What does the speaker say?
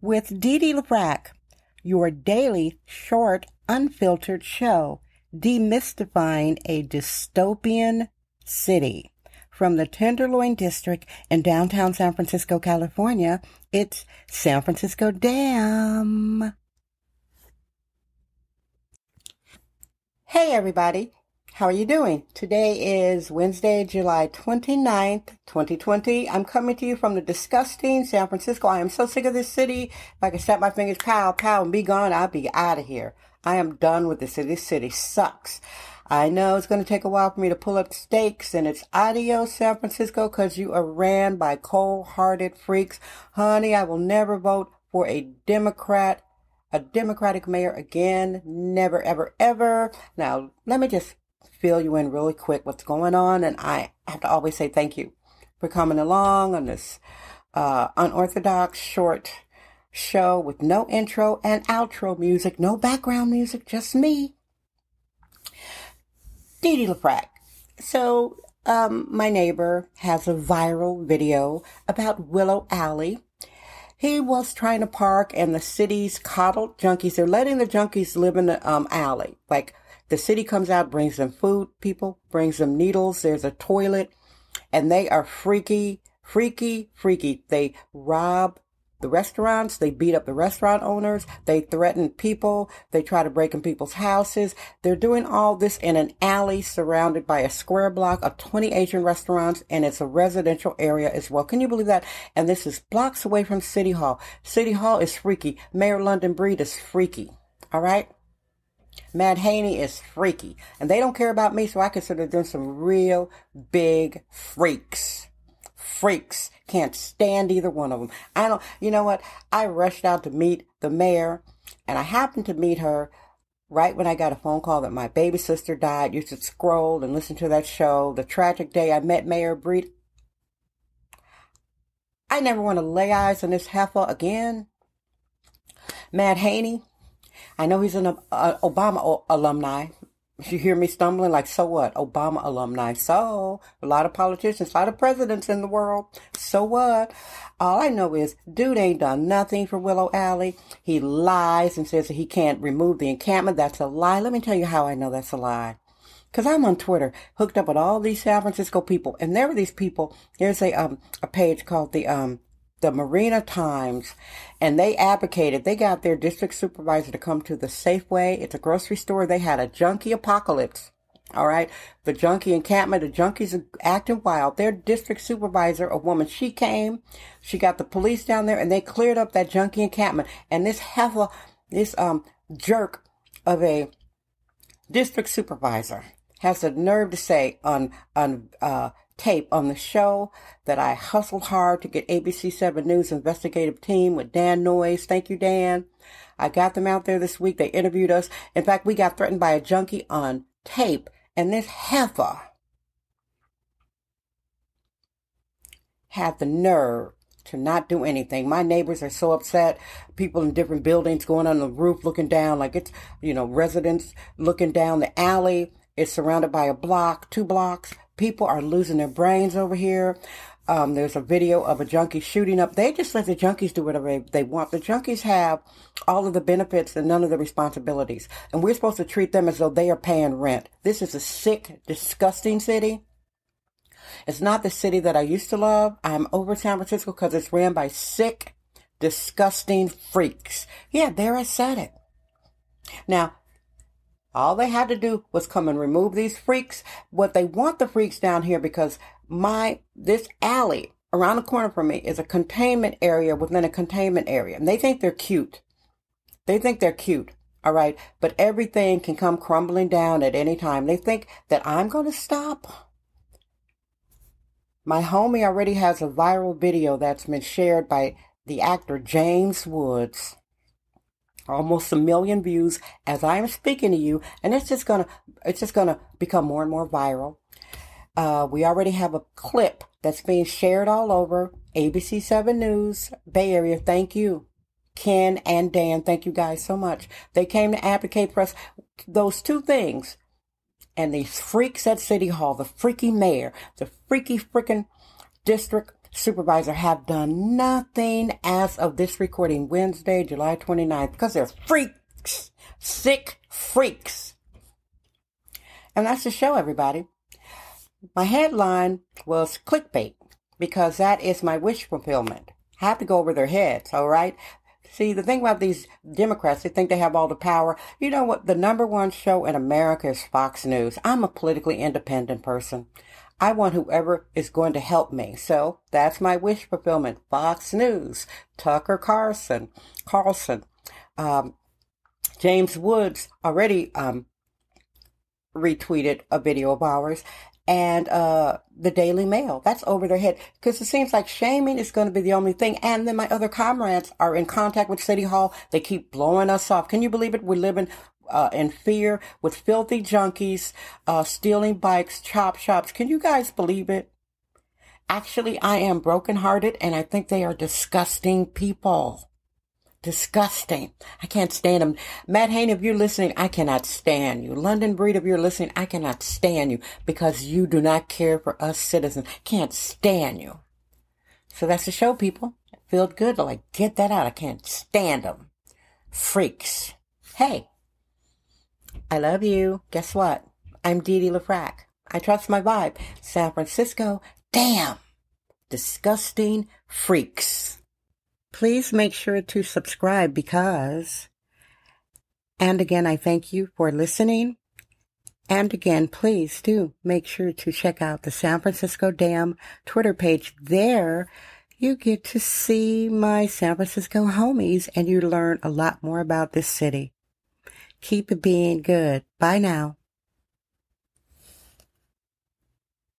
with Dee Dee LaFrac, your daily short, unfiltered show demystifying a dystopian city. From the Tenderloin District in downtown San Francisco, California, it's San Francisco Damn. Hey everybody, how are you doing? Today is Wednesday, July 29th, 2020. I'm coming to you from the disgusting San Francisco. I am so sick of this city. If I could snap my fingers, pow, pow, and be gone, I'd be out of here. I am done with this city. This city sucks. I know it's going to take a while for me to pull up stakes and it's adios San Francisco because you are ran by cold-hearted freaks. Honey, I will never vote for a Democrat, a Democratic mayor again. Never, ever, ever. Now, let me just fill you in really quick what's going on. And I have to always say thank you for coming along on this uh, unorthodox short show with no intro and outro music, no background music, just me. Dee Dee LaFrac. So, um, my neighbor has a viral video about Willow Alley. He was trying to park and the city's coddled junkies, they're letting the junkies live in the um, alley. Like the city comes out, brings them food, people, brings them needles. There's a toilet and they are freaky, freaky, freaky. They rob the restaurants. They beat up the restaurant owners. They threaten people. They try to break in people's houses. They're doing all this in an alley surrounded by a square block of 20 Asian restaurants and it's a residential area as well. Can you believe that? And this is blocks away from City Hall. City Hall is freaky. Mayor London Breed is freaky. All right. Matt Haney is freaky. And they don't care about me, so I consider them some real big freaks. Freaks. Can't stand either one of them. I don't, you know what? I rushed out to meet the mayor, and I happened to meet her right when I got a phone call that my baby sister died. You should scroll and listen to that show. The tragic day I met Mayor Breed. I never want to lay eyes on this heifer again. Matt Haney, I know he's an uh, Obama alumni. If you hear me stumbling, like, so what? Obama alumni. So, a lot of politicians, a lot of presidents in the world. So what? All I know is, dude ain't done nothing for Willow Alley. He lies and says that he can't remove the encampment. That's a lie. Let me tell you how I know that's a lie. Cause I'm on Twitter, hooked up with all these San Francisco people, and there were these people. There's a um a page called the um the Marina Times, and they advocated, they got their district supervisor to come to the Safeway. It's a grocery store. They had a junkie apocalypse. All right. The junkie encampment, the junkies acting wild. Their district supervisor, a woman, she came, she got the police down there and they cleared up that junkie encampment. And this heifer, this, um, jerk of a district supervisor has the nerve to say on, on, uh, tape on the show that I hustled hard to get ABC 7 News investigative team with Dan Noyes. Thank you, Dan. I got them out there this week. They interviewed us. In fact, we got threatened by a junkie on tape, and this heifer had the nerve to not do anything. My neighbors are so upset. People in different buildings going on the roof looking down like it's, you know, residents looking down the alley. It's surrounded by a block, two blocks. People are losing their brains over here. Um, there's a video of a junkie shooting up. They just let the junkies do whatever they want. The junkies have all of the benefits and none of the responsibilities. And we're supposed to treat them as though they are paying rent. This is a sick, disgusting city. It's not the city that I used to love. I'm over San Francisco because it's ran by sick, disgusting freaks. Yeah, there I said it. Now, all they had to do was come and remove these freaks. What they want the freaks down here because my, this alley around the corner from me is a containment area within a containment area. And they think they're cute. They think they're cute. All right. But everything can come crumbling down at any time. They think that I'm going to stop. My homie already has a viral video that's been shared by the actor James Woods almost a million views as I am speaking to you, and it's just gonna it's just gonna become more and more viral. Uh, we already have a clip that's being shared all over ABC 7 News Bay Area. Thank you, Ken and Dan. Thank you guys so much. They came to advocate for us. Those two things. And these freaks at City Hall, the freaky mayor, the freaky freaking district supervisor have done nothing as of this recording Wednesday, July 29th, because they're freaks, sick freaks. And that's the show, everybody. My headline was clickbait because that is my wish fulfillment. I have to go over their heads, all right? See, the thing about these Democrats, they think they have all the power. You know what? The number one show in America is Fox News. I'm a politically independent person. I want whoever is going to help me. So that's my wish fulfillment. Fox News, Tucker Carlson, Carlson, um, James Woods already um, retweeted a video of ours, and uh, the Daily Mail. That's over their head because it seems like shaming is going to be the only thing. And then my other comrades are in contact with City Hall. They keep blowing us off. Can you believe it? We're living uh, in fear with filthy junkies, uh, stealing bikes, chop shops. Can you guys believe it? Actually, I am brokenhearted and I think they are disgusting people. Disgusting. I can't stand them. Matt Hain, if you're listening, I cannot stand you. London Breed, if you're listening, I cannot stand you because you do not care for us citizens. Can't stand you. So that's the show, people. It good to like get that out. I can't stand them. Freaks. Hey, I love you. Guess what? I'm Dee Dee LaFrac. I trust my vibe. San Francisco. Damn. Disgusting freaks. Please make sure to subscribe because, and again, I thank you for listening. And again, please do make sure to check out the San Francisco Damn Twitter page. There, you get to see my San Francisco homies and you learn a lot more about this city. Keep being good. Bye now.